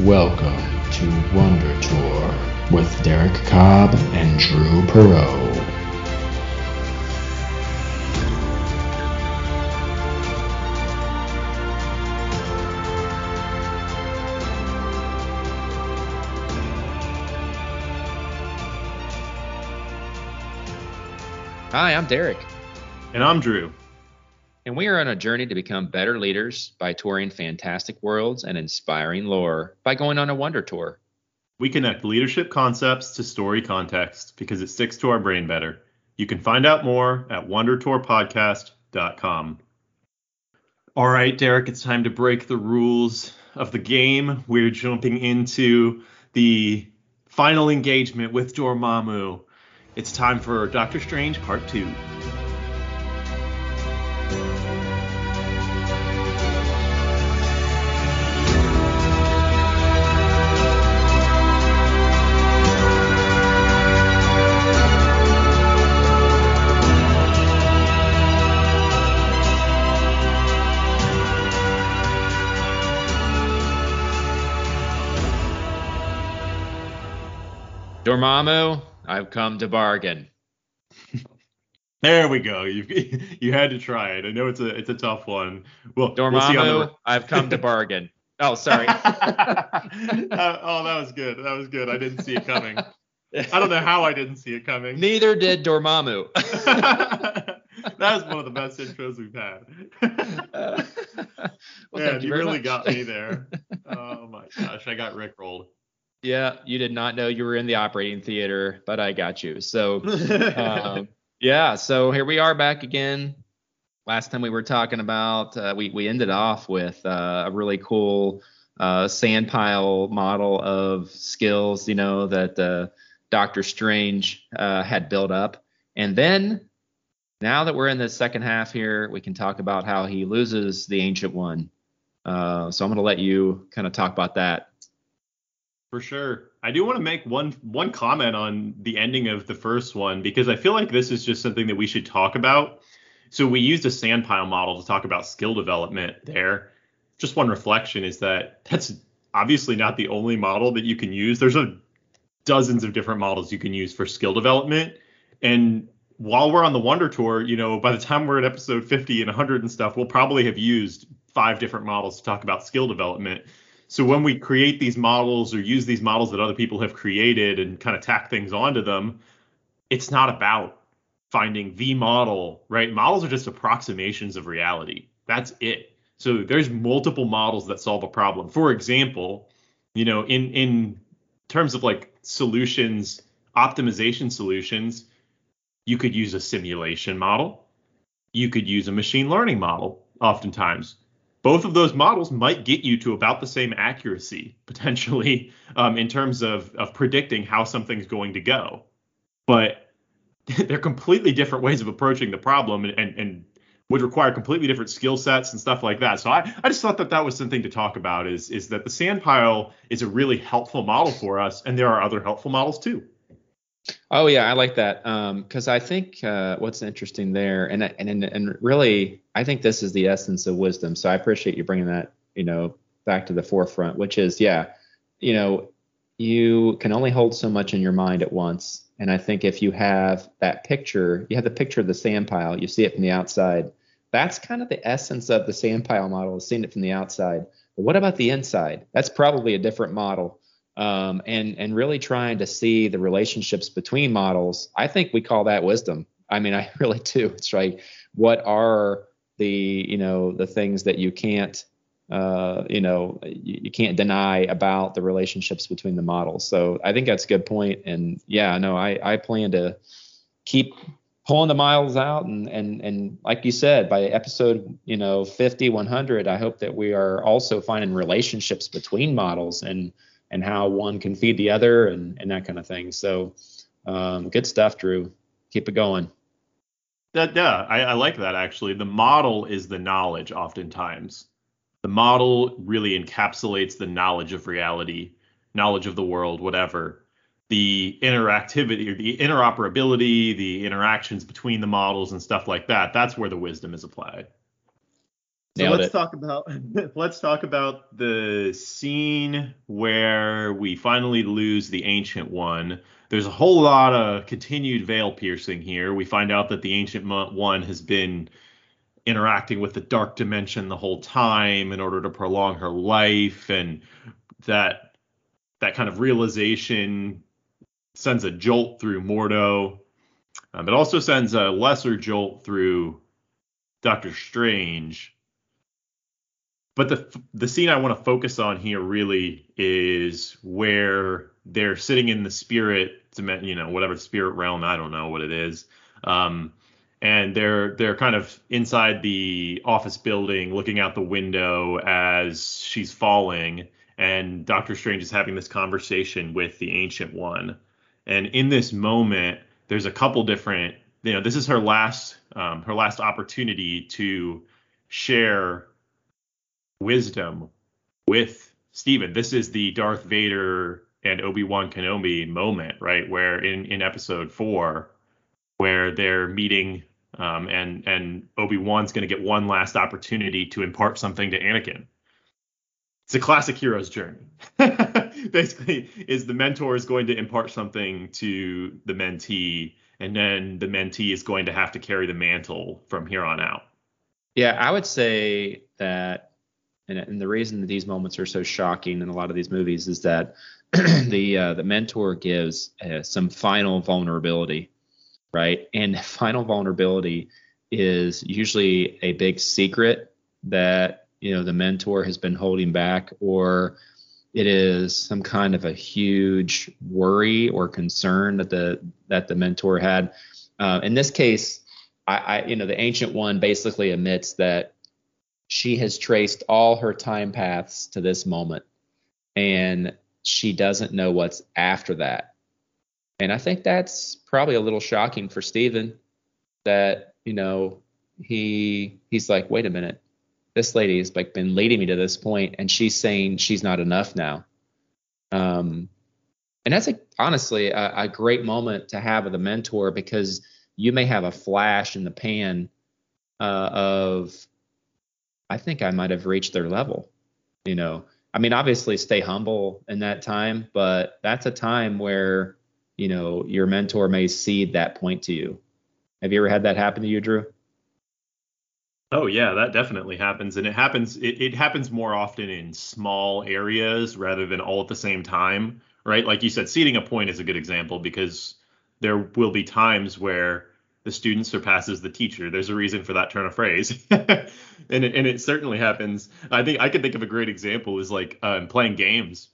Welcome to Wonder Tour with Derek Cobb and Drew Perot. Hi, I'm Derek, And I'm Drew. And we are on a journey to become better leaders by touring fantastic worlds and inspiring lore by going on a wonder tour. We connect leadership concepts to story context because it sticks to our brain better. You can find out more at wondertourpodcast.com. All right, Derek, it's time to break the rules of the game. We're jumping into the final engagement with Dormammu. It's time for Doctor Strange Part 2. Dormammu, I've come to bargain. There we go. You you had to try it. I know it's a it's a tough one. Well, we'll Dormammu, I've come to bargain. Oh, sorry. Uh, oh, that was good. That was good. I didn't see it coming. I don't know how I didn't see it coming. Neither did Dormammu. that was one of the best intros we've had. Uh, well, Man, you you really much. got me there. Oh my gosh, I got rickrolled. Yeah, you did not know you were in the operating theater, but I got you. So, um, yeah, so here we are back again. Last time we were talking about, uh, we we ended off with uh, a really cool uh, sand pile model of skills, you know, that uh, Doctor Strange uh, had built up, and then now that we're in the second half here, we can talk about how he loses the Ancient One. Uh, so I'm going to let you kind of talk about that. For sure. I do want to make one one comment on the ending of the first one because I feel like this is just something that we should talk about. So we used a sandpile model to talk about skill development there. Just one reflection is that that's obviously not the only model that you can use. There's a dozens of different models you can use for skill development. And while we're on the Wonder Tour, you know, by the time we're at episode 50 and 100 and stuff, we'll probably have used five different models to talk about skill development. So when we create these models or use these models that other people have created and kind of tack things onto them, it's not about finding the model, right? Models are just approximations of reality. That's it. So there's multiple models that solve a problem. For example, you know, in in terms of like solutions, optimization solutions, you could use a simulation model. You could use a machine learning model oftentimes both of those models might get you to about the same accuracy potentially um, in terms of, of predicting how something's going to go. But they're completely different ways of approaching the problem and, and, and would require completely different skill sets and stuff like that. So I, I just thought that that was something to talk about is, is that the sand pile is a really helpful model for us and there are other helpful models too Oh yeah, I like that because I think uh, what's interesting there, and and and really, I think this is the essence of wisdom. So I appreciate you bringing that, you know, back to the forefront, which is yeah, you know, you can only hold so much in your mind at once, and I think if you have that picture, you have the picture of the sand pile, you see it from the outside. That's kind of the essence of the sand pile model, seeing it from the outside. But what about the inside? That's probably a different model um, and and really trying to see the relationships between models. I think we call that wisdom. I mean, I really do. It's like, what are the you know the things that you can't uh, you know you, you can't deny about the relationships between the models. So I think that's a good point. And yeah, no, I I plan to keep pulling the miles out and and and like you said by episode you know 50 100 i hope that we are also finding relationships between models and and how one can feed the other and, and that kind of thing. So um, good stuff, Drew. Keep it going. That yeah, I, I like that actually. The model is the knowledge oftentimes. The model really encapsulates the knowledge of reality, knowledge of the world, whatever. The interactivity or the interoperability, the interactions between the models and stuff like that, that's where the wisdom is applied. So Nailed let's it. talk about let's talk about the scene where we finally lose the ancient one. There's a whole lot of continued veil piercing here. We find out that the ancient one has been interacting with the dark dimension the whole time in order to prolong her life and that that kind of realization sends a jolt through Mordo. Um, it also sends a lesser jolt through Doctor Strange. But the the scene I want to focus on here really is where they're sitting in the spirit, you know, whatever spirit realm, I don't know what it is. Um, and they're they're kind of inside the office building, looking out the window as she's falling, and Doctor Strange is having this conversation with the Ancient One. And in this moment, there's a couple different, you know, this is her last um, her last opportunity to share wisdom with Stephen. This is the Darth Vader and Obi-Wan Kenobi moment, right? Where in, in episode four, where they're meeting um, and and Obi-Wan's going to get one last opportunity to impart something to Anakin. It's a classic hero's journey. Basically, is the mentor is going to impart something to the mentee, and then the mentee is going to have to carry the mantle from here on out. Yeah, I would say that, and, and the reason that these moments are so shocking in a lot of these movies is that the uh, the mentor gives uh, some final vulnerability, right? And final vulnerability is usually a big secret that you know the mentor has been holding back, or it is some kind of a huge worry or concern that the that the mentor had. Uh, in this case, I, I you know the ancient one basically admits that she has traced all her time paths to this moment and she doesn't know what's after that. And i think that's probably a little shocking for stephen that you know he he's like wait a minute. This lady has like been leading me to this point and she's saying she's not enough now. Um and that's a, honestly a, a great moment to have with a mentor because you may have a flash in the pan uh, of I think I might have reached their level. You know, I mean, obviously stay humble in that time, but that's a time where you know your mentor may cede that point to you. Have you ever had that happen to you, Drew? Oh yeah, that definitely happens, and it happens. It, it happens more often in small areas rather than all at the same time, right? Like you said, ceding a point is a good example because there will be times where the student surpasses the teacher. There's a reason for that turn of phrase, and it, and it certainly happens. I think I can think of a great example is like um, playing games,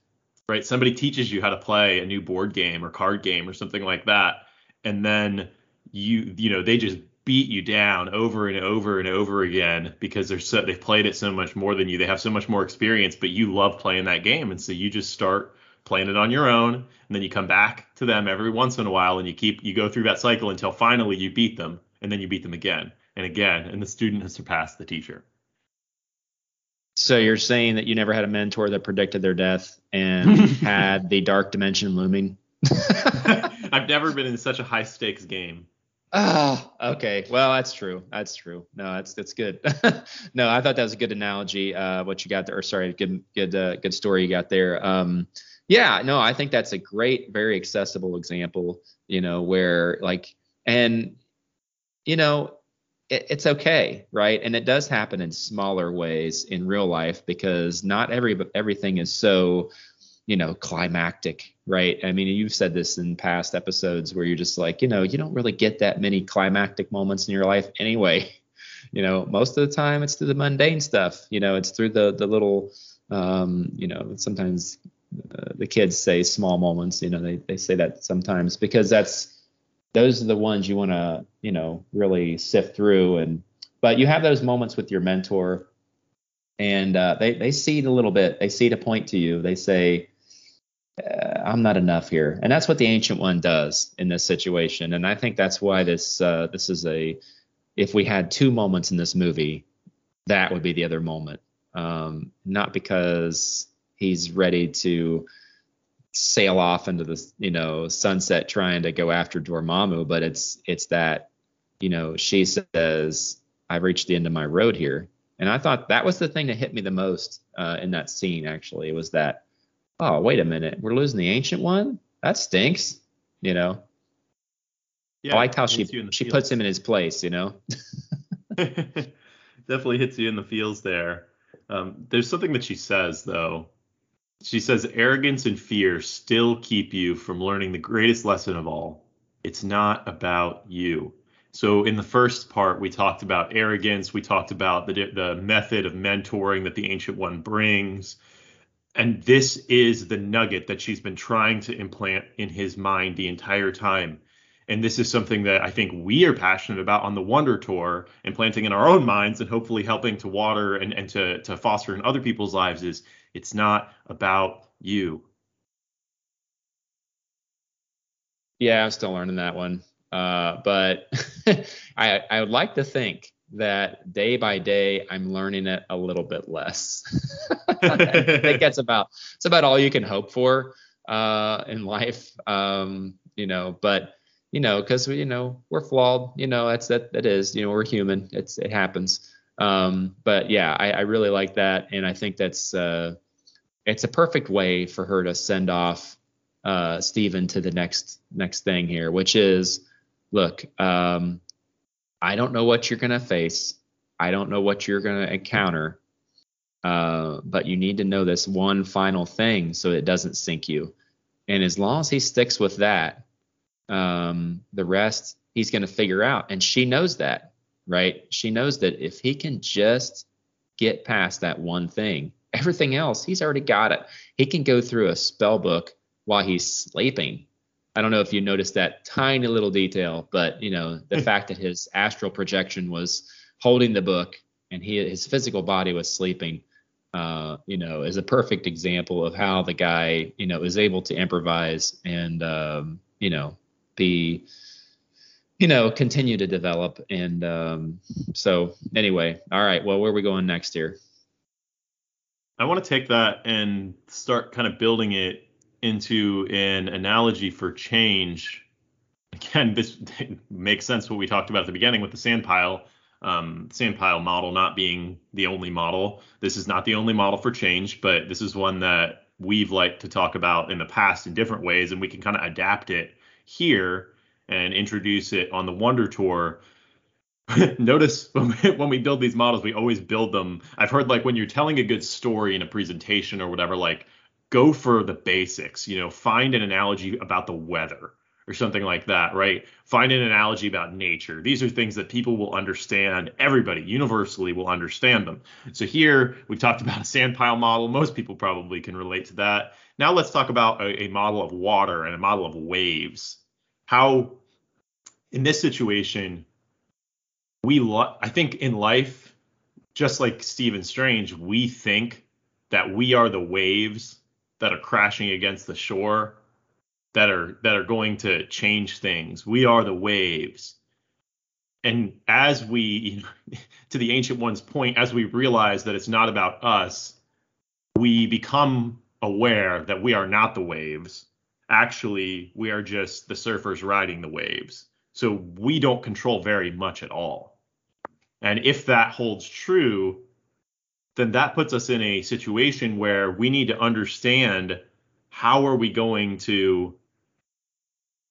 right? Somebody teaches you how to play a new board game or card game or something like that, and then you you know they just beat you down over and over and over again because they're so they've played it so much more than you. They have so much more experience, but you love playing that game, and so you just start playing it on your own and then you come back to them every once in a while and you keep you go through that cycle until finally you beat them and then you beat them again and again and the student has surpassed the teacher So you're saying that you never had a mentor that predicted their death and had the dark dimension looming? i've never been in such a high stakes game Oh, okay. Well, that's true. That's true. No, that's that's good. no, I thought that was a good analogy. Uh, what you got there, or sorry, good good uh, good story you got there. Um, yeah, no, I think that's a great, very accessible example. You know, where like, and you know, it, it's okay, right? And it does happen in smaller ways in real life because not every everything is so you know, climactic, right? I mean, you've said this in past episodes where you're just like, you know, you don't really get that many climactic moments in your life anyway. You know, most of the time it's through the mundane stuff. You know, it's through the the little, um, you know, sometimes uh, the kids say small moments. You know, they they say that sometimes because that's those are the ones you want to, you know, really sift through. And but you have those moments with your mentor, and uh, they they cede a little bit. They cede a point to you. They say, uh, I'm not enough here, and that's what the ancient one does in this situation. And I think that's why this uh, this is a if we had two moments in this movie, that would be the other moment. Um, not because he's ready to sail off into the you know sunset trying to go after Dormammu, but it's it's that you know she says I've reached the end of my road here, And I thought that was the thing that hit me the most uh, in that scene. Actually, it was that. Oh, wait a minute, we're losing the ancient one. That stinks. You know. Yeah, I liked how she hits you in the she puts him in his place. You know. Definitely hits you in the feels there. Um, there's something that she says though. She says arrogance and fear still keep you from learning the greatest lesson of all. It's not about you. So in the first part, we talked about arrogance. We talked about the the method of mentoring that the ancient one brings, and this is the nugget that she's been trying to implant in his mind the entire time. And this is something that I think we are passionate about on the Wonder Tour, implanting in our own minds and hopefully helping to water and, and to, to foster in other people's lives is it's not about you. Yeah, I'm still learning that one. Uh, but I I would like to think that day by day I'm learning it a little bit less. I think that's about it's about all you can hope for uh, in life. Um, you know, but you know, because you know we're flawed. You know, that's that that is. You know, we're human. It's it happens. Um, but yeah, I, I really like that, and I think that's uh, it's a perfect way for her to send off uh, Stephen to the next next thing here, which is, look, um, I don't know what you're gonna face. I don't know what you're gonna encounter. Uh, but you need to know this one final thing so it doesn't sink you. And as long as he sticks with that, um, the rest he's going to figure out. And she knows that, right? She knows that if he can just get past that one thing, everything else, he's already got it. He can go through a spell book while he's sleeping. I don't know if you noticed that tiny little detail, but you know the fact that his astral projection was holding the book and he his physical body was sleeping, uh, you know, is a perfect example of how the guy, you know, is able to improvise and um, you know be you know continue to develop and um, so anyway all right well where are we going next here I want to take that and start kind of building it into an analogy for change. Again, this makes sense what we talked about at the beginning with the sand pile, um, sand pile model not being the only model. This is not the only model for change, but this is one that we've liked to talk about in the past in different ways, and we can kind of adapt it here and introduce it on the Wonder Tour. Notice when we, when we build these models, we always build them. I've heard like when you're telling a good story in a presentation or whatever, like go for the basics. You know, find an analogy about the weather or something like that, right? Find an analogy about nature. These are things that people will understand. Everybody universally will understand them. So here we've talked about a sand pile model. Most people probably can relate to that. Now let's talk about a, a model of water and a model of waves. How in this situation we lo- I think in life just like Stephen Strange, we think that we are the waves that are crashing against the shore that are that are going to change things. We are the waves. And as we to the ancient one's point, as we realize that it's not about us, we become aware that we are not the waves. Actually, we are just the surfers riding the waves. So we don't control very much at all. And if that holds true, then that puts us in a situation where we need to understand how are we going to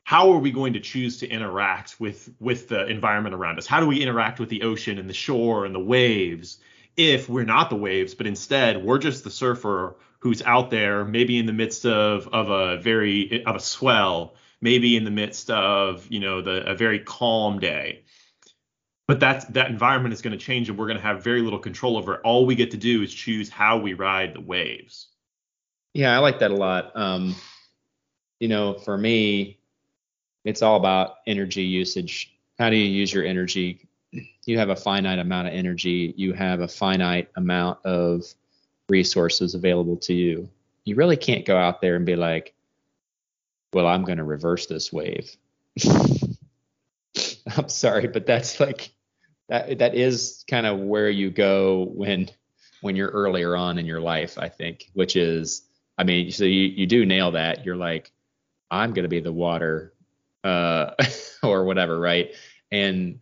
how are we going to choose to interact with with the environment around us? How do we interact with the ocean and the shore and the waves if we're not the waves, but instead we're just the surfer who's out there, maybe in the midst of of a very of a swell, maybe in the midst of you know the a very calm day. But that's that environment is going to change, and we're going to have very little control over it. All we get to do is choose how we ride the waves. Yeah, I like that a lot. Um, you know, for me, it's all about energy usage. How do you use your energy? You have a finite amount of energy. You have a finite amount of resources available to you. You really can't go out there and be like, well, I'm going to reverse this wave. I'm sorry, but that's like that that is kind of where you go when when you're earlier on in your life, I think, which is I mean, so you, you do nail that. You're like, I'm gonna be the water uh or whatever, right? And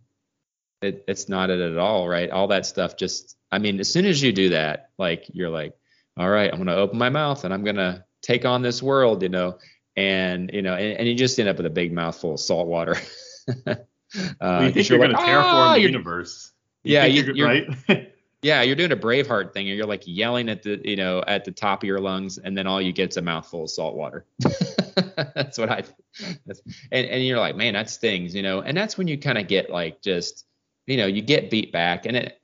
it, it's not it at all, right? All that stuff just I mean, as soon as you do that, like you're like, all right, I'm gonna open my mouth and I'm gonna take on this world, you know, and you know, and, and you just end up with a big mouthful of salt water. uh, you think you're, you're like, gonna terraform ah, the universe? You yeah, you, you're, right. yeah, you're doing a Braveheart thing, and you're like yelling at the, you know, at the top of your lungs, and then all you get's a mouthful of salt water. that's what I. That's, and and you're like, man, that stings, you know, and that's when you kind of get like just, you know, you get beat back, and it,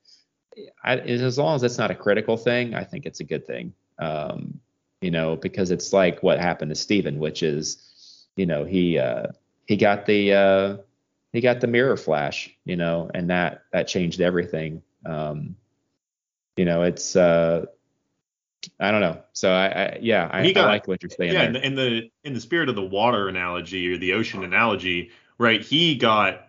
I, as long as it's not a critical thing, I think it's a good thing. Um, you know, because it's like what happened to Stephen, which is, you know, he uh, he got the uh, he got the mirror flash, you know, and that that changed everything. Um, you know, it's uh, I don't know. So I, I yeah, I, got, I, like what you're saying. Yeah, in the, in the in the spirit of the water analogy or the ocean analogy, right? He got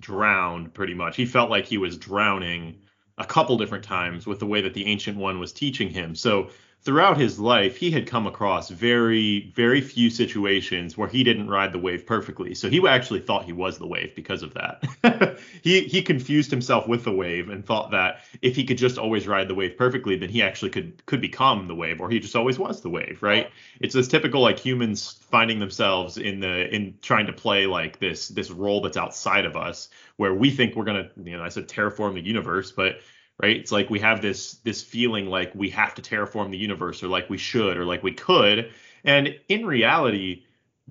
drowned pretty much. He felt like he was drowning a couple different times with the way that the ancient one was teaching him. So throughout his life, he had come across very, very few situations where he didn't ride the wave perfectly. So he actually thought he was the wave because of that. he he confused himself with the wave and thought that if he could just always ride the wave perfectly, then he actually could could become the wave, or he just always was the wave, right? It's this typical like humans finding themselves in the in trying to play like this this role that's outside of us, where we think we're gonna, you know, I said terraform the universe, but right? It's like we have this this feeling like we have to terraform the universe or like we should or like we could. And in reality,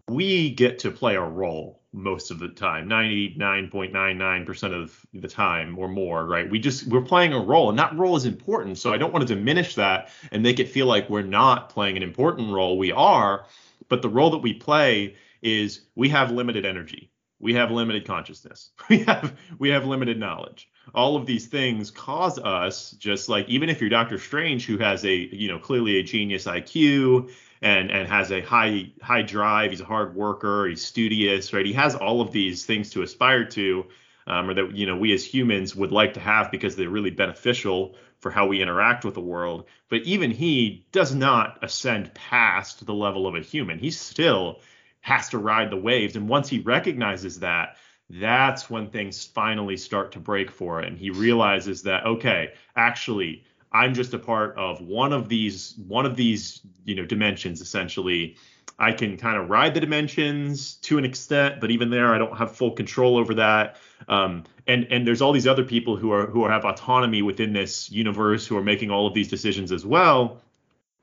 we get to play a role most of the time 99.99% of the time or more right we just we're playing a role and that role is important so i don't want to diminish that and make it feel like we're not playing an important role we are but the role that we play is we have limited energy we have limited consciousness. We have we have limited knowledge. All of these things cause us just like even if you're Doctor Strange who has a you know clearly a genius IQ and and has a high high drive he's a hard worker he's studious right? He has all of these things to aspire to um, or that you know we as humans would like to have because they're really beneficial for how we interact with the world. But even he does not ascend past the level of a human. He's still has to ride the waves and once he recognizes that that's when things finally start to break for. And he realizes that, okay, actually, I'm just a part of one of these one of these you know dimensions essentially. I can kind of ride the dimensions to an extent, but even there, I don't have full control over that. Um, and and there's all these other people who are who have autonomy within this universe who are making all of these decisions as well.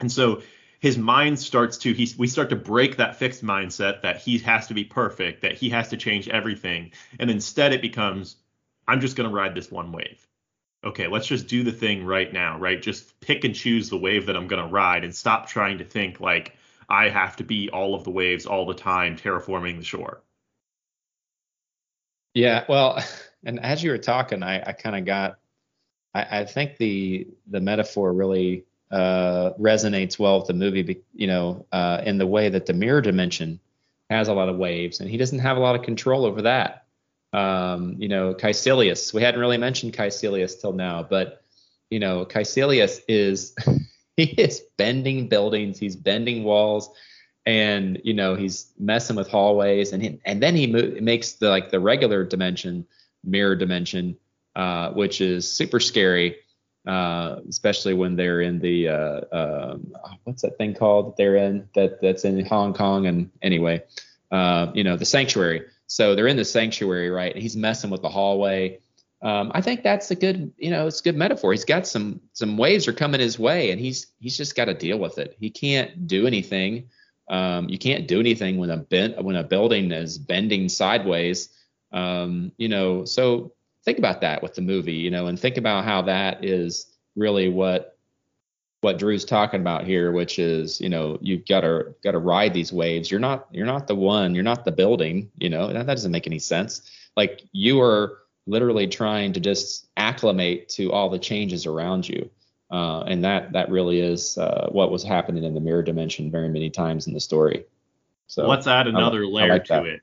And so his mind starts to he we start to break that fixed mindset that he has to be perfect, that he has to change everything, and instead it becomes I'm just going to ride this one wave. Okay, let's just do the thing right now, right? Just pick and choose the wave that I'm going to ride and stop trying to think like I have to be all of the waves all the time terraforming the shore. Yeah, well, and as you were talking, I, I kind of got I, I think the the metaphor really uh, resonates well with the movie, you know, uh, in the way that the mirror dimension has a lot of waves, and he doesn't have a lot of control over that. Um, you know, Kaecilius, we hadn't really mentioned Kaecilius till now, but you know, Kaecilius is he is bending buildings, he's bending walls, and you know, he's messing with hallways, and he, and then he mo- makes the like the regular dimension mirror dimension, uh, which is super scary uh, especially when they're in the uh, um, what's that thing called that they're in that that's in Hong Kong and anyway, uh, you know the sanctuary. So they're in the sanctuary, right? He's messing with the hallway. Um, I think that's a good, you know, it's a good metaphor. He's got some some waves are coming his way, and he's he's just got to deal with it. He can't do anything. Um, you can't do anything when a bent when a building is bending sideways. Um, you know, so think about that with the movie, you know, and think about how that is really what what Drew's talking about here, which is, you know, you've got to got to ride these waves. You're not you're not the one, you're not the building, you know, that, that doesn't make any sense. Like you are literally trying to just acclimate to all the changes around you. Uh, and that that really is uh, what was happening in the mirror dimension very many times in the story. So let's add another I, layer I like to that. it.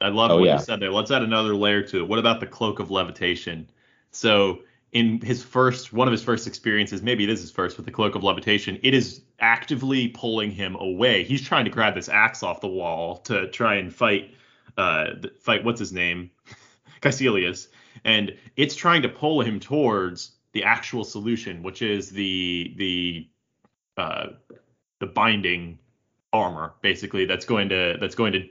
I love oh, what yeah. you said there. Let's add another layer to it. What about the cloak of levitation? So in his first one of his first experiences, maybe it is his first with the cloak of levitation, it is actively pulling him away. He's trying to grab this axe off the wall to try and fight uh fight what's his name? Kaecilius. And it's trying to pull him towards the actual solution, which is the the uh, the binding armor, basically that's going to that's going to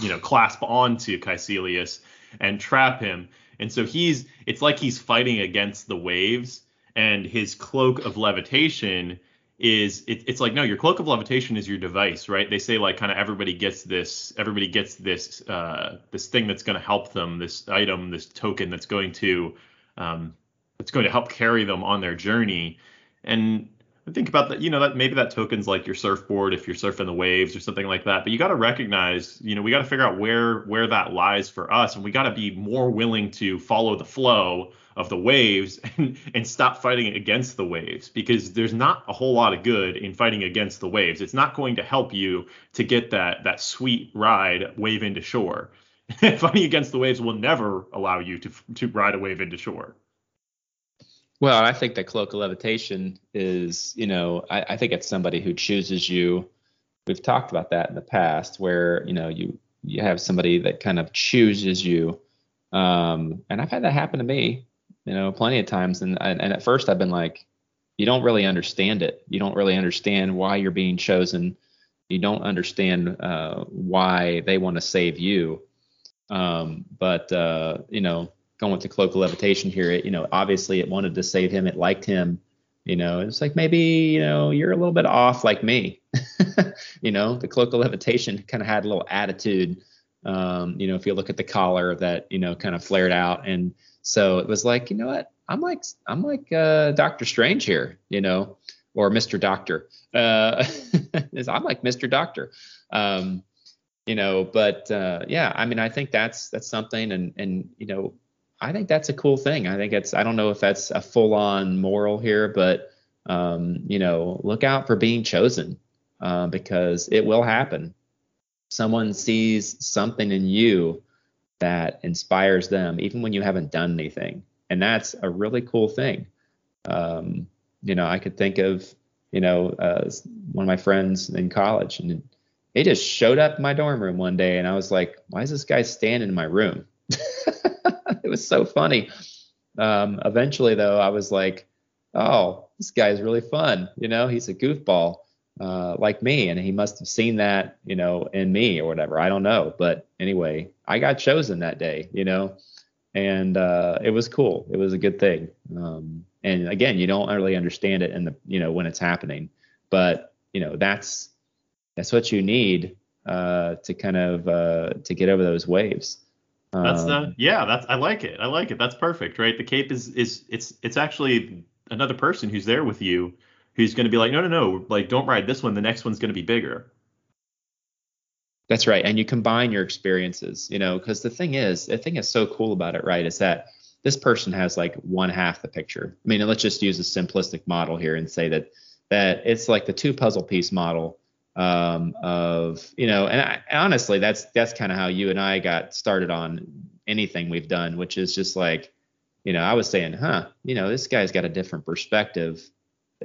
you know clasp onto Kaecilius and trap him. And so he's it's like he's fighting against the waves, and his cloak of levitation is it, it's like no your cloak of levitation is your device right they say like kind of everybody gets this everybody gets this uh, this thing that's going to help them this item this token that's going to um, that's going to help carry them on their journey and think about that you know that maybe that token's like your surfboard if you're surfing the waves or something like that but you got to recognize you know we got to figure out where where that lies for us and we got to be more willing to follow the flow of the waves and, and stop fighting against the waves because there's not a whole lot of good in fighting against the waves. It's not going to help you to get that that sweet ride wave into shore. fighting against the waves will never allow you to to ride a wave into shore. Well, I think that cloak of levitation is, you know, I, I think it's somebody who chooses you. We've talked about that in the past, where you know you you have somebody that kind of chooses you. Um, and I've had that happen to me you know, plenty of times. And and at first I've been like, you don't really understand it. You don't really understand why you're being chosen. You don't understand uh, why they want to save you. Um, but uh, you know, going with the cloak of levitation here, it, you know, obviously it wanted to save him. It liked him. You know, it's like maybe you know you're a little bit off like me. you know, the cloak of levitation kind of had a little attitude. Um, you know, if you look at the collar that you know kind of flared out and so it was like, you know what? I'm like I'm like uh, Doctor Strange here, you know, or Mr. Doctor. Uh, I'm like Mr. Doctor. Um, you know, but uh, yeah, I mean, I think that's that's something, and and you know, I think that's a cool thing. I think it's I don't know if that's a full on moral here, but um, you know, look out for being chosen uh, because it will happen. Someone sees something in you that inspires them, even when you haven't done anything. And that's a really cool thing. Um, you know, I could think of, you know, uh, one of my friends in college, and they just showed up in my dorm room one day, and I was like, why is this guy standing in my room? it was so funny. Um, eventually, though, I was like, oh, this guy's really fun. You know, he's a goofball uh, like me, and he must have seen that, you know, in me or whatever. I don't know, but anyway, I got chosen that day, you know, and uh, it was cool. It was a good thing. Um, and again, you don't really understand it in the, you know, when it's happening, but you know, that's that's what you need uh, to kind of uh, to get over those waves. That's um, yeah, that's I like it. I like it. That's perfect, right? The cape is is it's it's actually another person who's there with you who's going to be like, no, no, no, like don't ride this one. The next one's going to be bigger. That's right. And you combine your experiences, you know, because the thing is, the thing is so cool about it, right, is that this person has like one half the picture. I mean, let's just use a simplistic model here and say that that it's like the two puzzle piece model um, of, you know, and I, honestly, that's that's kind of how you and I got started on anything we've done, which is just like, you know, I was saying, huh, you know, this guy's got a different perspective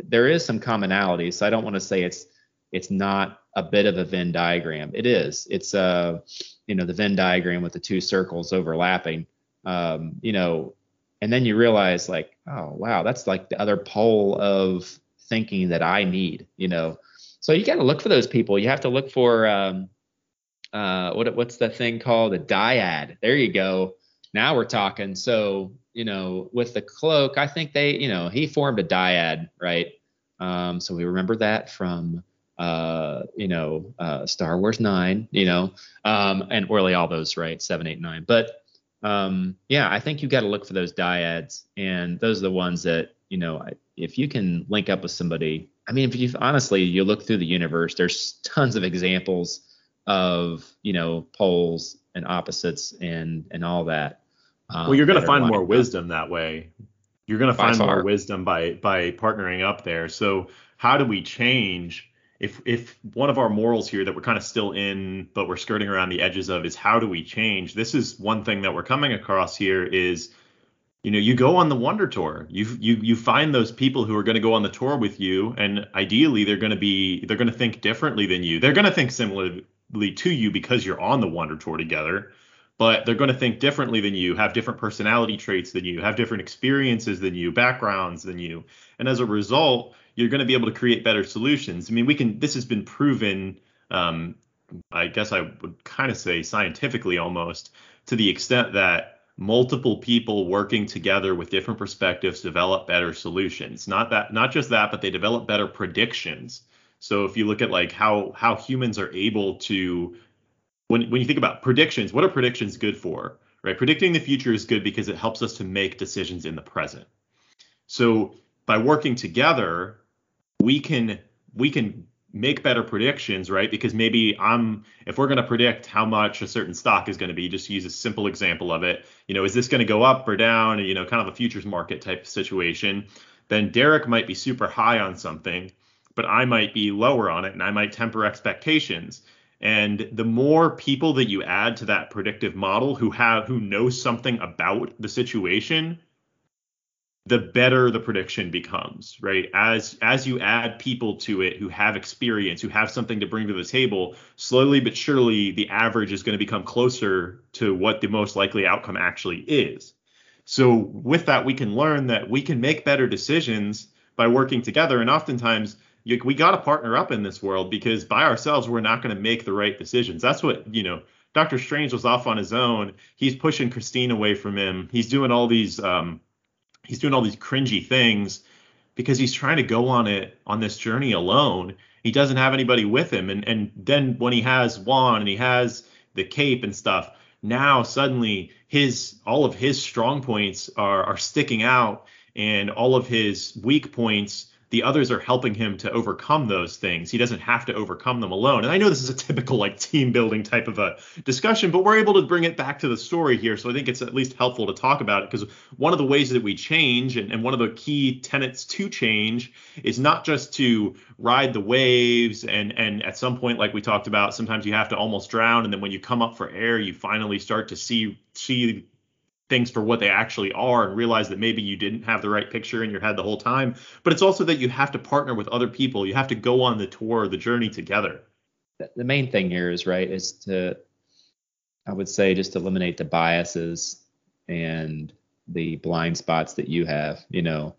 there is some commonality. So I don't want to say it's it's not a bit of a Venn diagram. It is. It's a uh, you know the Venn diagram with the two circles overlapping. Um, you know, and then you realize like, oh wow, that's like the other pole of thinking that I need. You know, so you got to look for those people. You have to look for um, uh, what what's the thing called a dyad? There you go. Now we're talking. So you know, with the cloak, I think they, you know, he formed a dyad, right? Um, so we remember that from, uh, you know, uh, Star Wars Nine, you know, um, and really all those, right? Seven, eight, nine. But um, yeah, I think you got to look for those dyads, and those are the ones that, you know, if you can link up with somebody. I mean, if you honestly you look through the universe, there's tons of examples of, you know, poles and opposites and and all that. Um, well, you're going to find more wisdom that way. You're going to find more wisdom by by partnering up there. So how do we change? If if one of our morals here that we're kind of still in, but we're skirting around the edges of, is how do we change? This is one thing that we're coming across here is you know you go on the wonder tour you you you find those people who are going to go on the tour with you and ideally they're going to be they're going to think differently than you they're going to think similarly to you because you're on the wonder tour together but they're going to think differently than you, have different personality traits than you, have different experiences than you, backgrounds than you. And as a result, you're going to be able to create better solutions. I mean, we can, this has been proven, um, I guess I would kind of say scientifically almost, to the extent that multiple people working together with different perspectives develop better solutions. Not that, not just that, but they develop better predictions. So if you look at like how how humans are able to when when you think about predictions, what are predictions good for? Right? Predicting the future is good because it helps us to make decisions in the present. So by working together, we can we can make better predictions, right? Because maybe I'm if we're going to predict how much a certain stock is going to be, just use a simple example of it. You know, is this going to go up or down? You know, kind of a futures market type of situation. Then Derek might be super high on something, but I might be lower on it, and I might temper expectations. And the more people that you add to that predictive model who have who know something about the situation, the better the prediction becomes, right? As as you add people to it who have experience, who have something to bring to the table, slowly but surely the average is going to become closer to what the most likely outcome actually is. So with that we can learn that we can make better decisions by working together and oftentimes you, we got to partner up in this world because by ourselves we're not going to make the right decisions. That's what you know. Doctor Strange was off on his own. He's pushing Christine away from him. He's doing all these um, he's doing all these cringy things because he's trying to go on it on this journey alone. He doesn't have anybody with him, and and then when he has Wong and he has the cape and stuff, now suddenly his all of his strong points are are sticking out, and all of his weak points the others are helping him to overcome those things. He doesn't have to overcome them alone. And I know this is a typical like team building type of a discussion, but we're able to bring it back to the story here. So I think it's at least helpful to talk about it because one of the ways that we change and, and one of the key tenets to change is not just to ride the waves and and at some point like we talked about sometimes you have to almost drown and then when you come up for air you finally start to see see things for what they actually are and realize that maybe you didn't have the right picture in your head the whole time. But it's also that you have to partner with other people. You have to go on the tour, the journey together. The main thing here is right is to, I would say, just eliminate the biases and the blind spots that you have. You know,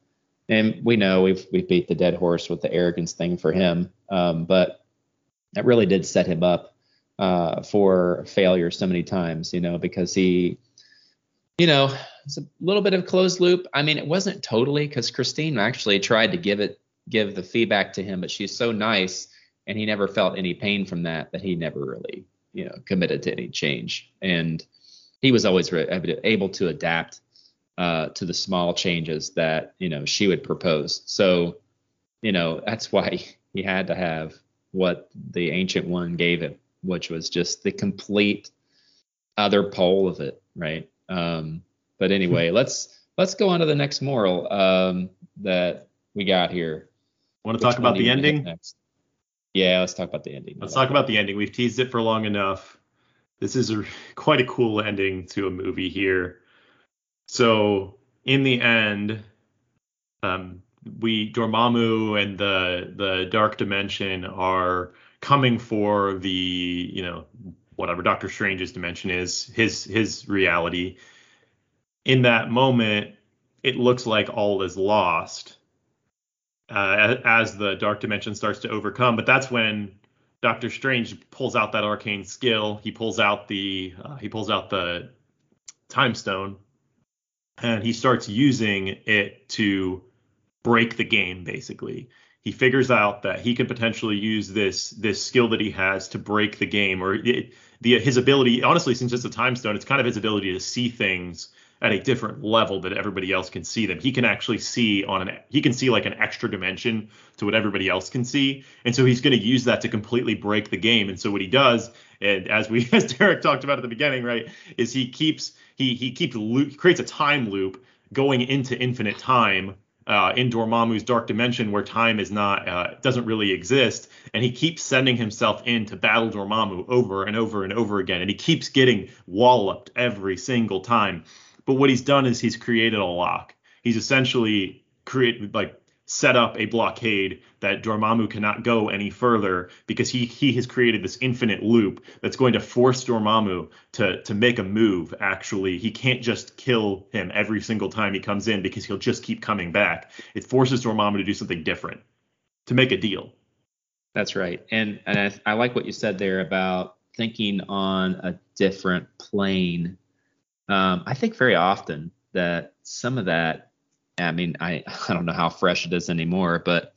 and we know we've we beat the dead horse with the arrogance thing for him, um, but that really did set him up uh, for failure so many times. You know, because he you know, it's a little bit of closed loop. I mean, it wasn't totally because Christine actually tried to give it, give the feedback to him, but she's so nice, and he never felt any pain from that. That he never really, you know, committed to any change, and he was always re- able to adapt uh, to the small changes that you know she would propose. So, you know, that's why he had to have what the ancient one gave him, which was just the complete other pole of it, right? Um, but anyway, let's let's go on to the next moral um, that we got here. Want to talk about the ending? Next? Yeah, let's talk about the ending. Let's talk about the ending. We've teased it for long enough. This is a, quite a cool ending to a movie here. So in the end, um, we Dormammu and the the Dark Dimension are coming for the you know whatever Doctor Strange's dimension is, his his reality. In that moment, it looks like all is lost uh, as the dark dimension starts to overcome. But that's when Doctor Strange pulls out that arcane skill. He pulls out the uh, he pulls out the time stone, and he starts using it to break the game basically he figures out that he can potentially use this this skill that he has to break the game or it, the his ability honestly since it's a time stone it's kind of his ability to see things at a different level that everybody else can see them. He can actually see on an he can see like an extra dimension to what everybody else can see. And so he's going to use that to completely break the game. And so what he does and as we as derek talked about at the beginning right is he keeps he he keeps loop, creates a time loop going into infinite time uh, in Dormammu's dark dimension where time is not uh, doesn't really exist, and he keeps sending himself in to battle Dormammu over and over and over again, and he keeps getting walloped every single time. But what he's done is he's created a lock. He's essentially created like set up a blockade that Dormammu cannot go any further because he he has created this infinite loop that's going to force Dormammu to to make a move. Actually, he can't just kill him every single time he comes in because he'll just keep coming back. It forces Dormammu to do something different, to make a deal. That's right, and and I, I like what you said there about thinking on a different plane. Um, I think very often that some of that I mean, I I don't know how fresh it is anymore, but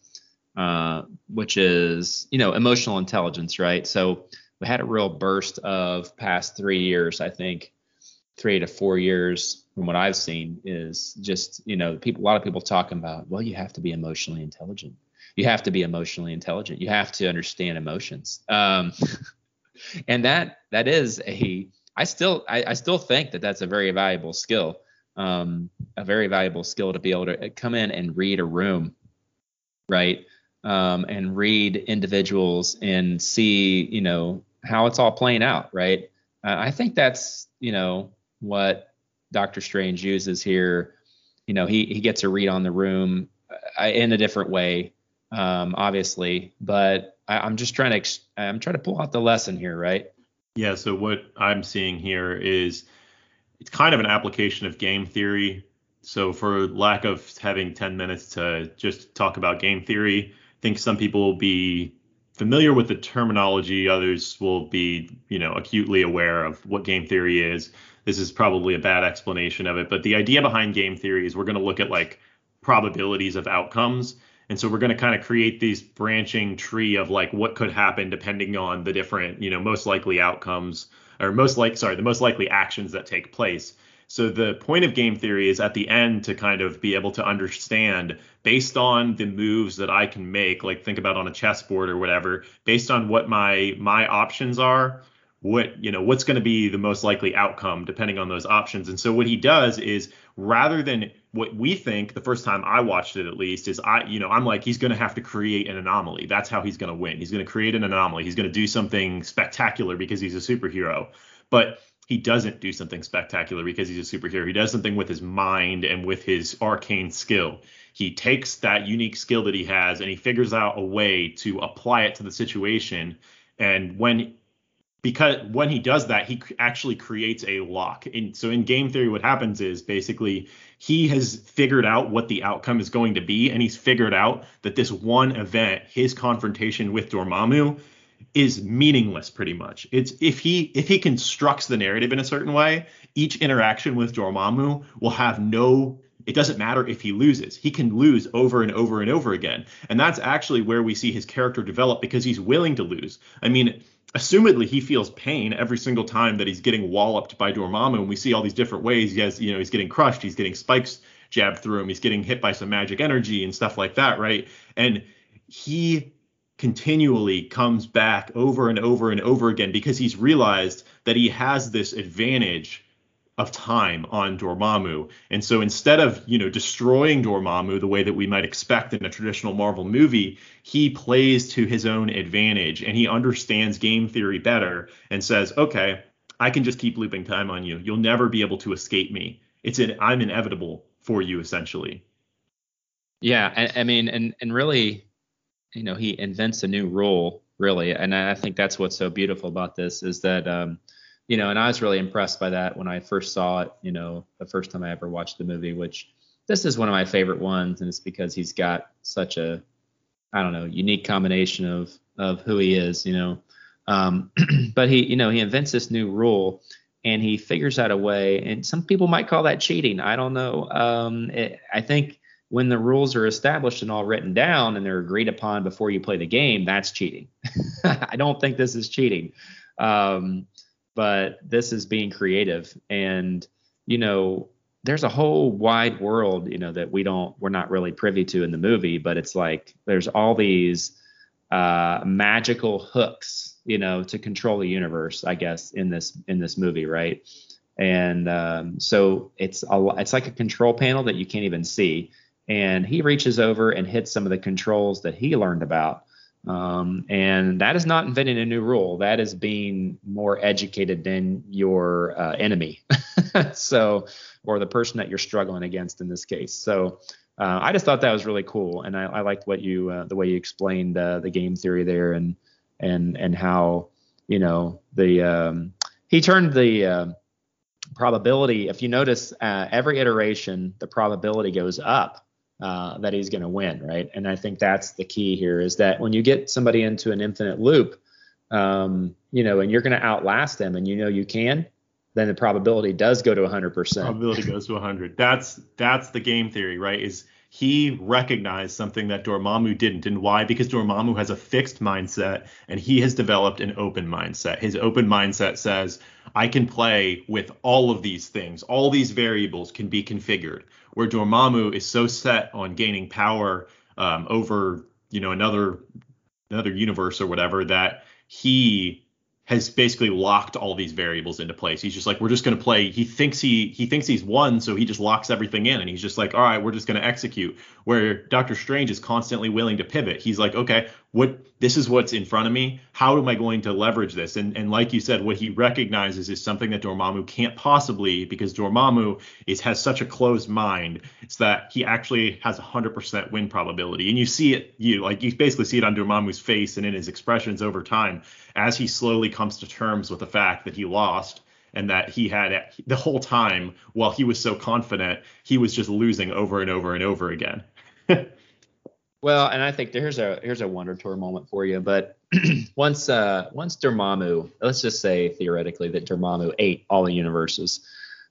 uh, which is you know emotional intelligence, right? So we had a real burst of past three years, I think, three to four years from what I've seen is just you know people a lot of people talking about well you have to be emotionally intelligent, you have to be emotionally intelligent, you have to understand emotions, um, and that that is a I still I, I still think that that's a very valuable skill. Um, a very valuable skill to be able to come in and read a room, right? Um, and read individuals and see, you know, how it's all playing out, right? Uh, I think that's, you know, what Doctor Strange uses here. You know, he he gets a read on the room uh, in a different way, um, obviously, but I, am just trying to I'm trying to pull out the lesson here, right? Yeah. So what I'm seeing here is it's kind of an application of game theory. So for lack of having 10 minutes to just talk about game theory, I think some people will be familiar with the terminology, others will be, you know, acutely aware of what game theory is. This is probably a bad explanation of it, but the idea behind game theory is we're going to look at like probabilities of outcomes. And so we're going to kind of create these branching tree of like what could happen depending on the different, you know, most likely outcomes or most like sorry, the most likely actions that take place. So the point of game theory is at the end to kind of be able to understand based on the moves that I can make, like think about on a chessboard or whatever, based on what my my options are, what you know what's going to be the most likely outcome depending on those options. And so what he does is rather than what we think the first time i watched it at least is i you know i'm like he's going to have to create an anomaly. That's how he's going to win. He's going to create an anomaly. He's going to do something spectacular because he's a superhero. But he doesn't do something spectacular because he's a superhero. He does something with his mind and with his arcane skill. He takes that unique skill that he has and he figures out a way to apply it to the situation. And when because when he does that, he actually creates a lock. And so in game theory, what happens is basically he has figured out what the outcome is going to be, and he's figured out that this one event, his confrontation with Dormammu, is meaningless pretty much. It's if he if he constructs the narrative in a certain way, each interaction with Dormammu will have no it doesn't matter if he loses. He can lose over and over and over again. And that's actually where we see his character develop because he's willing to lose. I mean, assumedly he feels pain every single time that he's getting walloped by Dormammu, and we see all these different ways. He has, you know, he's getting crushed, he's getting spikes jabbed through him, he's getting hit by some magic energy and stuff like that, right? And he continually comes back over and over and over again because he's realized that he has this advantage of time on Dormammu. And so instead of, you know, destroying Dormammu the way that we might expect in a traditional Marvel movie, he plays to his own advantage and he understands game theory better and says, "Okay, I can just keep looping time on you. You'll never be able to escape me. It's an I'm inevitable for you essentially." Yeah, I, I mean and and really, you know, he invents a new rule really, and I think that's what's so beautiful about this is that um you know, and I was really impressed by that when I first saw it, you know, the first time I ever watched the movie, which this is one of my favorite ones, and it's because he's got such a, I don't know, unique combination of of who he is, you know. Um, but he, you know, he invents this new rule, and he figures out a way, and some people might call that cheating. I don't know. Um, it, I think when the rules are established and all written down and they're agreed upon before you play the game, that's cheating. I don't think this is cheating. Um, but this is being creative and you know there's a whole wide world you know that we don't we're not really privy to in the movie but it's like there's all these uh, magical hooks you know to control the universe i guess in this in this movie right and um, so it's a it's like a control panel that you can't even see and he reaches over and hits some of the controls that he learned about um, and that is not inventing a new rule. That is being more educated than your uh, enemy. so, or the person that you're struggling against in this case. So, uh, I just thought that was really cool, and I, I liked what you uh, the way you explained uh, the game theory there, and and and how you know the um, he turned the um, probability. If you notice, uh, every iteration the probability goes up uh, that he's going to win, right? And I think that's the key here is that when you get somebody into an infinite loop, um, you know, and you're going to outlast them, and you know you can, then the probability does go to 100%. Probability goes to 100. That's that's the game theory, right? Is he recognized something that Dormammu didn't. And why? Because Dormammu has a fixed mindset and he has developed an open mindset. His open mindset says, I can play with all of these things. All these variables can be configured. Where Dormammu is so set on gaining power um, over, you know, another another universe or whatever that he has basically locked all these variables into place. He's just like, we're just going to play. He thinks he he thinks he's won, so he just locks everything in, and he's just like, all right, we're just going to execute. Where Doctor Strange is constantly willing to pivot. He's like, okay, what this is what's in front of me. How am I going to leverage this? And and like you said, what he recognizes is something that Dormammu can't possibly because Dormammu is has such a closed mind. It's that he actually has a hundred percent win probability, and you see it. You like you basically see it on Dormammu's face and in his expressions over time as he slowly comes to terms with the fact that he lost and that he had the whole time while he was so confident, he was just losing over and over and over again. well, and I think here's a here's a Wonder Tour moment for you. But once uh once Dormammu, let's just say theoretically that Dormammu ate all the universes,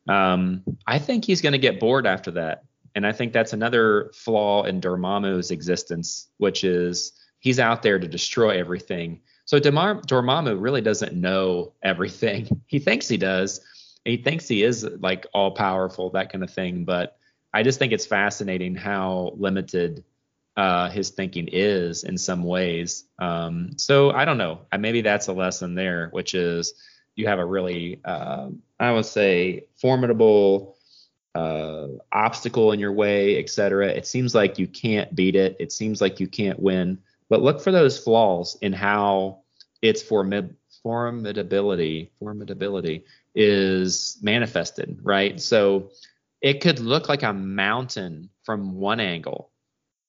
um, I think he's going to get bored after that. And I think that's another flaw in Dormammu's existence, which is he's out there to destroy everything so Dormammu really doesn't know everything. He thinks he does. He thinks he is like all powerful, that kind of thing. But I just think it's fascinating how limited uh, his thinking is in some ways. Um, so I don't know. Maybe that's a lesson there, which is you have a really, uh, I would say, formidable uh, obstacle in your way, etc. It seems like you can't beat it. It seems like you can't win. But look for those flaws in how its formid- formidability formidability is manifested, right? So it could look like a mountain from one angle,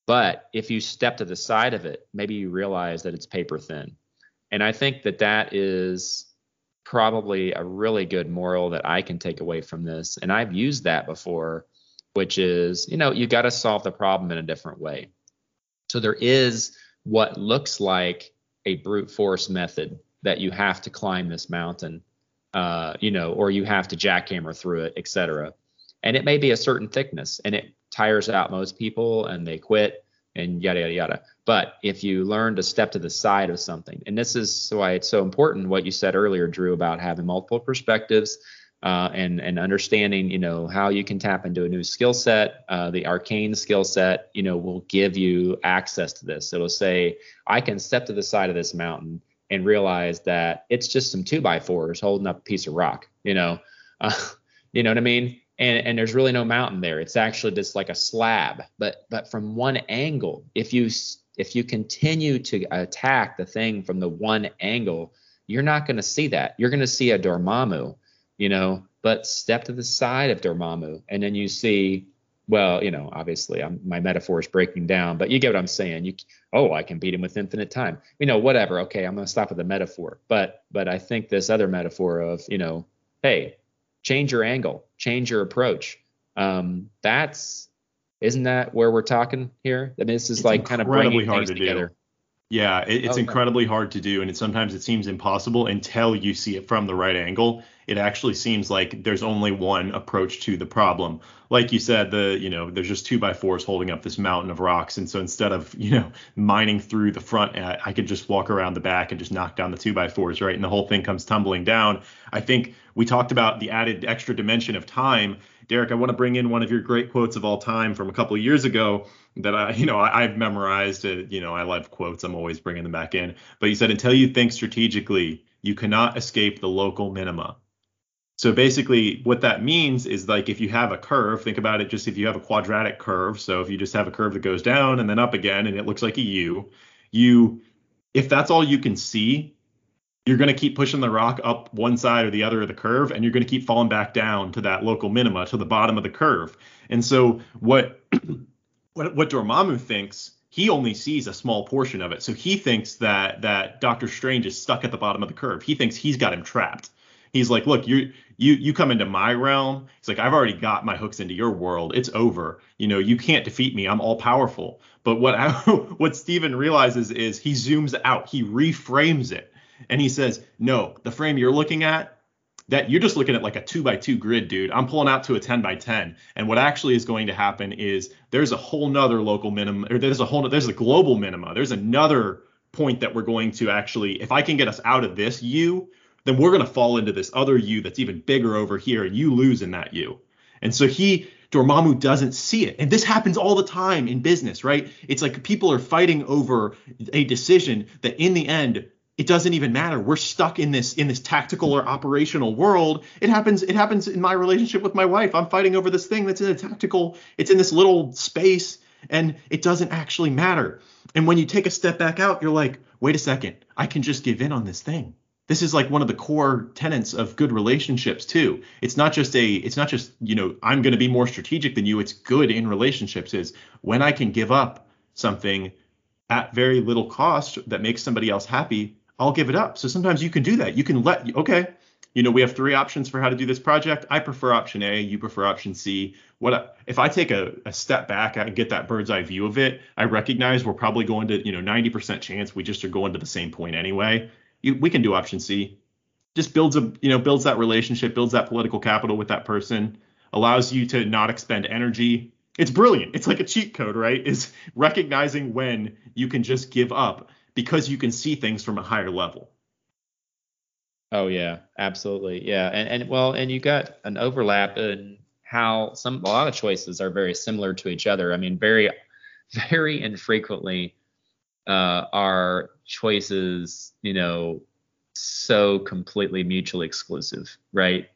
but if you step to the side of it, maybe you realize that it's paper thin. And I think that that is probably a really good moral that I can take away from this. And I've used that before, which is, you know, you got to solve the problem in a different way. So there is what looks like a brute force method that you have to climb this mountain, uh, you know, or you have to jackhammer through it, etc. And it may be a certain thickness, and it tires out most people, and they quit, and yada yada yada. But if you learn to step to the side of something, and this is why it's so important what you said earlier, Drew, about having multiple perspectives, uh, and and understanding you know how you can tap into a new skill set uh, the arcane skill set you know will give you access to this. It'll say i can step to the side of this mountain and realize that it's just some two by fours holding up a piece of rock you know? Uh, you know what i mean and and there's really no mountain there it's actually just like a slab but but from one angle if you if you continue to attack the thing from the one angle you're not going to see that you're going to see a dormammu you know, but step to the side of Dormammu, and then you see, well, you know, obviously I'm, my metaphor is breaking down, but you get what I'm saying. You, oh, I can beat him with infinite time. You know, whatever. Okay, I'm gonna stop with the metaphor, but but I think this other metaphor of, you know, hey, change your angle, change your approach. Um, that's isn't that where we're talking here? I mean, this is it's like kind of bringing things to together. Do. Yeah, it, it's incredibly hard to do, and it, sometimes it seems impossible until you see it from the right angle. It actually seems like there's only one approach to the problem. Like you said, the you know there's just two by fours holding up this mountain of rocks, and so instead of you know mining through the front, I could just walk around the back and just knock down the two by fours, right? And the whole thing comes tumbling down. I think we talked about the added extra dimension of time. Derek, I want to bring in one of your great quotes of all time from a couple of years ago that I, you know, I, have memorized. Uh, you know, I love quotes. I'm always bringing them back in. But you said, until you think strategically, you cannot escape the local minima. So basically, what that means is like if you have a curve, think about it just if you have a quadratic curve. So if you just have a curve that goes down and then up again, and it looks like a U, you, if that's all you can see, you're going to keep pushing the rock up one side or the other of the curve, and you're going to keep falling back down to that local minima, to the bottom of the curve. And so what what what Dormammu thinks, he only sees a small portion of it. So he thinks that that Doctor Strange is stuck at the bottom of the curve. He thinks he's got him trapped. He's like, look, you you you come into my realm. He's like, I've already got my hooks into your world. It's over. You know, you can't defeat me. I'm all powerful. But what what Stephen realizes is he zooms out. He reframes it, and he says, no, the frame you're looking at that you're just looking at like a two by two grid, dude. I'm pulling out to a 10 by 10. And what actually is going to happen is there's a whole nother local minimum, or there's a whole, there's a global minima. There's another point that we're going to actually, if I can get us out of this U, then we're going to fall into this other you that's even bigger over here, and you lose in that you. And so he, Dormammu doesn't see it. And this happens all the time in business, right? It's like people are fighting over a decision that in the end it doesn't even matter. We're stuck in this in this tactical or operational world. It happens it happens in my relationship with my wife. I'm fighting over this thing that's in a tactical, it's in this little space and it doesn't actually matter. And when you take a step back out, you're like, "Wait a second. I can just give in on this thing." This is like one of the core tenets of good relationships too. It's not just a it's not just, you know, I'm going to be more strategic than you. It's good in relationships is when I can give up something at very little cost that makes somebody else happy, I'll give it up. So sometimes you can do that. You can let, okay, you know, we have three options for how to do this project. I prefer option A. You prefer option C. What if I take a, a step back and get that bird's eye view of it? I recognize we're probably going to, you know, 90% chance we just are going to the same point anyway. You, we can do option C. Just builds a, you know, builds that relationship, builds that political capital with that person, allows you to not expend energy. It's brilliant. It's like a cheat code, right? Is recognizing when you can just give up because you can see things from a higher level. Oh yeah, absolutely. Yeah. And and well, and you got an overlap in how some a lot of choices are very similar to each other. I mean, very very infrequently uh, are choices, you know, so completely mutually exclusive, right?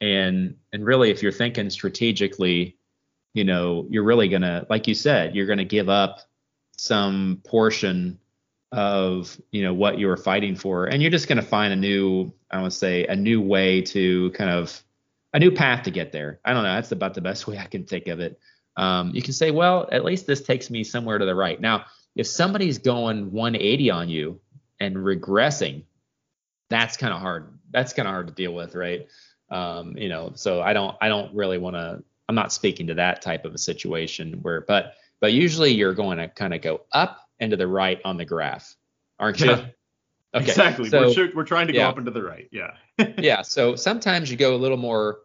And and really if you're thinking strategically, you know, you're really to like you said, you're to give up some portion of you know what you were fighting for. And you're just to find a new i want to say a new way to kind of a new path to get there. I don't know. That's about the best way i can think of it. Um, you can say well at least this takes me somewhere to the right. Now if somebody's going 180 on you and regressing that's kind of hard that's kind of hard to deal with right um, you know so i don't i don't really want to i'm not speaking to that type of a situation where but but usually you're going to kind of go up and to the right on the graph, aren't you? Yeah. Okay. Exactly. So, we're, we're trying to go up and to the right. Yeah. yeah. So sometimes you go a little more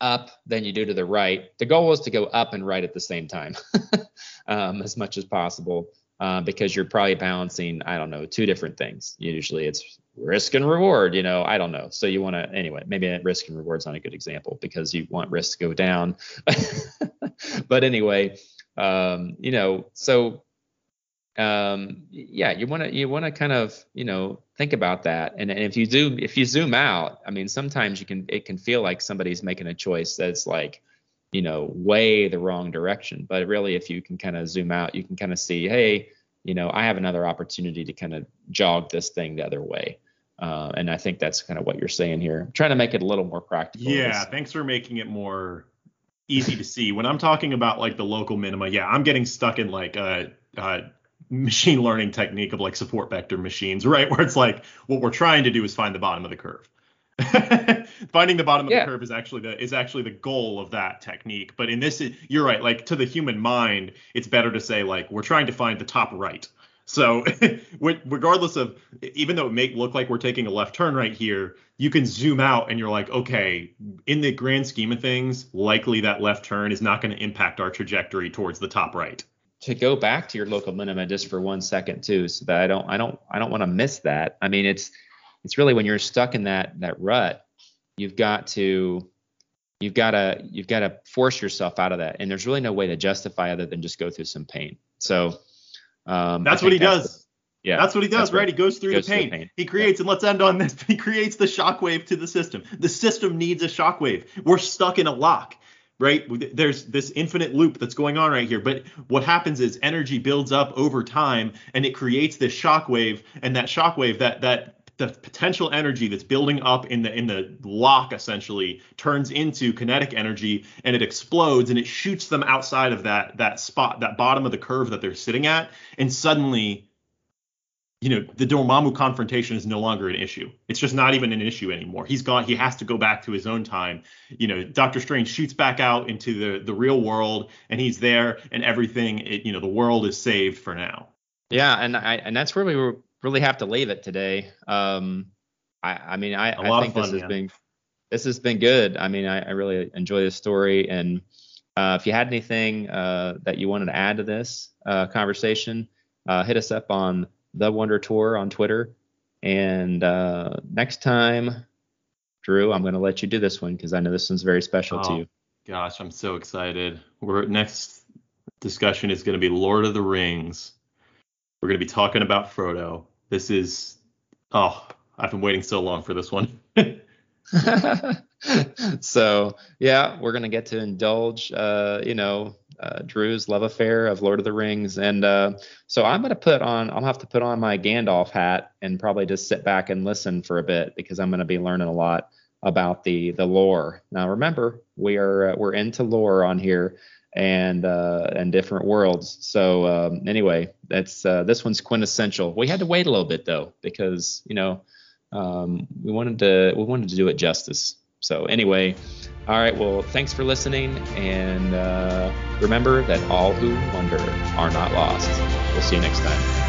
up than you do to the right. The goal is to go up and right at the same time, um, as much as possible, uh, because you're probably balancing, I don't know, two different things. Usually it's risk and reward, you know, I don't know. So you want to, anyway, maybe risk and reward's not a good example because you want risk to go down. but anyway, um, you know, so um, yeah, you want to you want to kind of you know think about that. And, and if you do if you zoom out, I mean, sometimes you can it can feel like somebody's making a choice that's like you know way the wrong direction. But really, if you can kind of zoom out, you can kind of see, hey, you know, I have another opportunity to kind of jog this thing the other way. Uh, and I think that's kind of what you're saying here. I'm trying to make it a little more practical. Yeah, thanks for making it more easy to see. When I'm talking about like the local minima, yeah, I'm getting stuck in like a, a machine learning technique of like support vector machines, right? Where it's like what we're trying to do is find the bottom of the curve. Finding the bottom of yeah. the curve is actually the is actually the goal of that technique. But in this, you're right. Like to the human mind, it's better to say like we're trying to find the top right. So regardless of even though it may look like we're taking a left turn right here, you can zoom out and you're like, okay, in the grand scheme of things, likely that left turn is not going to impact our trajectory towards the top right to go back to your local minima just for one second too, so that I don't I don't I don't want to miss that. I mean, it's it's really when you're stuck in that that rut, you've got to you've got to you've got to force yourself out of that, and there's really no way to justify other than just go through some pain. So um, that's what he that's does. The, yeah, that's what he does, right? He goes through goes the, pain. Through the pain. He creates, yeah. and let's end on this. He creates the shockwave to the system. The system needs a shockwave. We're stuck in a lock right? There's this infinite loop that's going on right here. But what happens is energy builds up over time and it creates this shock wave. And that shock wave, that that the potential energy that's building up in the in the lock essentially turns into kinetic energy and it explodes and it shoots them outside of that that spot that bottom of the curve that they're sitting at and suddenly you know the Dormammu confrontation is no longer an issue. It's just not even an issue anymore. He's gone. He has to go back to his own time. You know, Doctor Strange shoots back out into the the real world, and he's there, and everything. It, you know, the world is saved for now. Yeah, and I and that's where we really have to leave it today. Um, I I mean I, I think fun, this has yeah. been this has been good. I mean I, I really enjoy this story, and uh, if you had anything uh, that you wanted to add to this uh, conversation, uh, hit us up on the Wonder Tour on Twitter. And uh, next time, Drew, I'm going to let you do this one because I know this one's very special oh, to you. Gosh, I'm so excited. We're next discussion is going to be Lord of the Rings. We're going to be talking about Frodo. This is oh, I've been waiting so long for this one. so yeah, we're gonna get to indulge, uh, you know, uh, Drew's love affair of Lord of the Rings, and uh, so I'm gonna put on, I'll have to put on my Gandalf hat and probably just sit back and listen for a bit because I'm gonna be learning a lot about the the lore. Now remember, we are uh, we're into lore on here and uh, and different worlds. So um, anyway, that's uh, this one's quintessential. We had to wait a little bit though because you know um, we wanted to we wanted to do it justice. So anyway, all right. Well, thanks for listening, and uh, remember that all who wonder are not lost. We'll see you next time.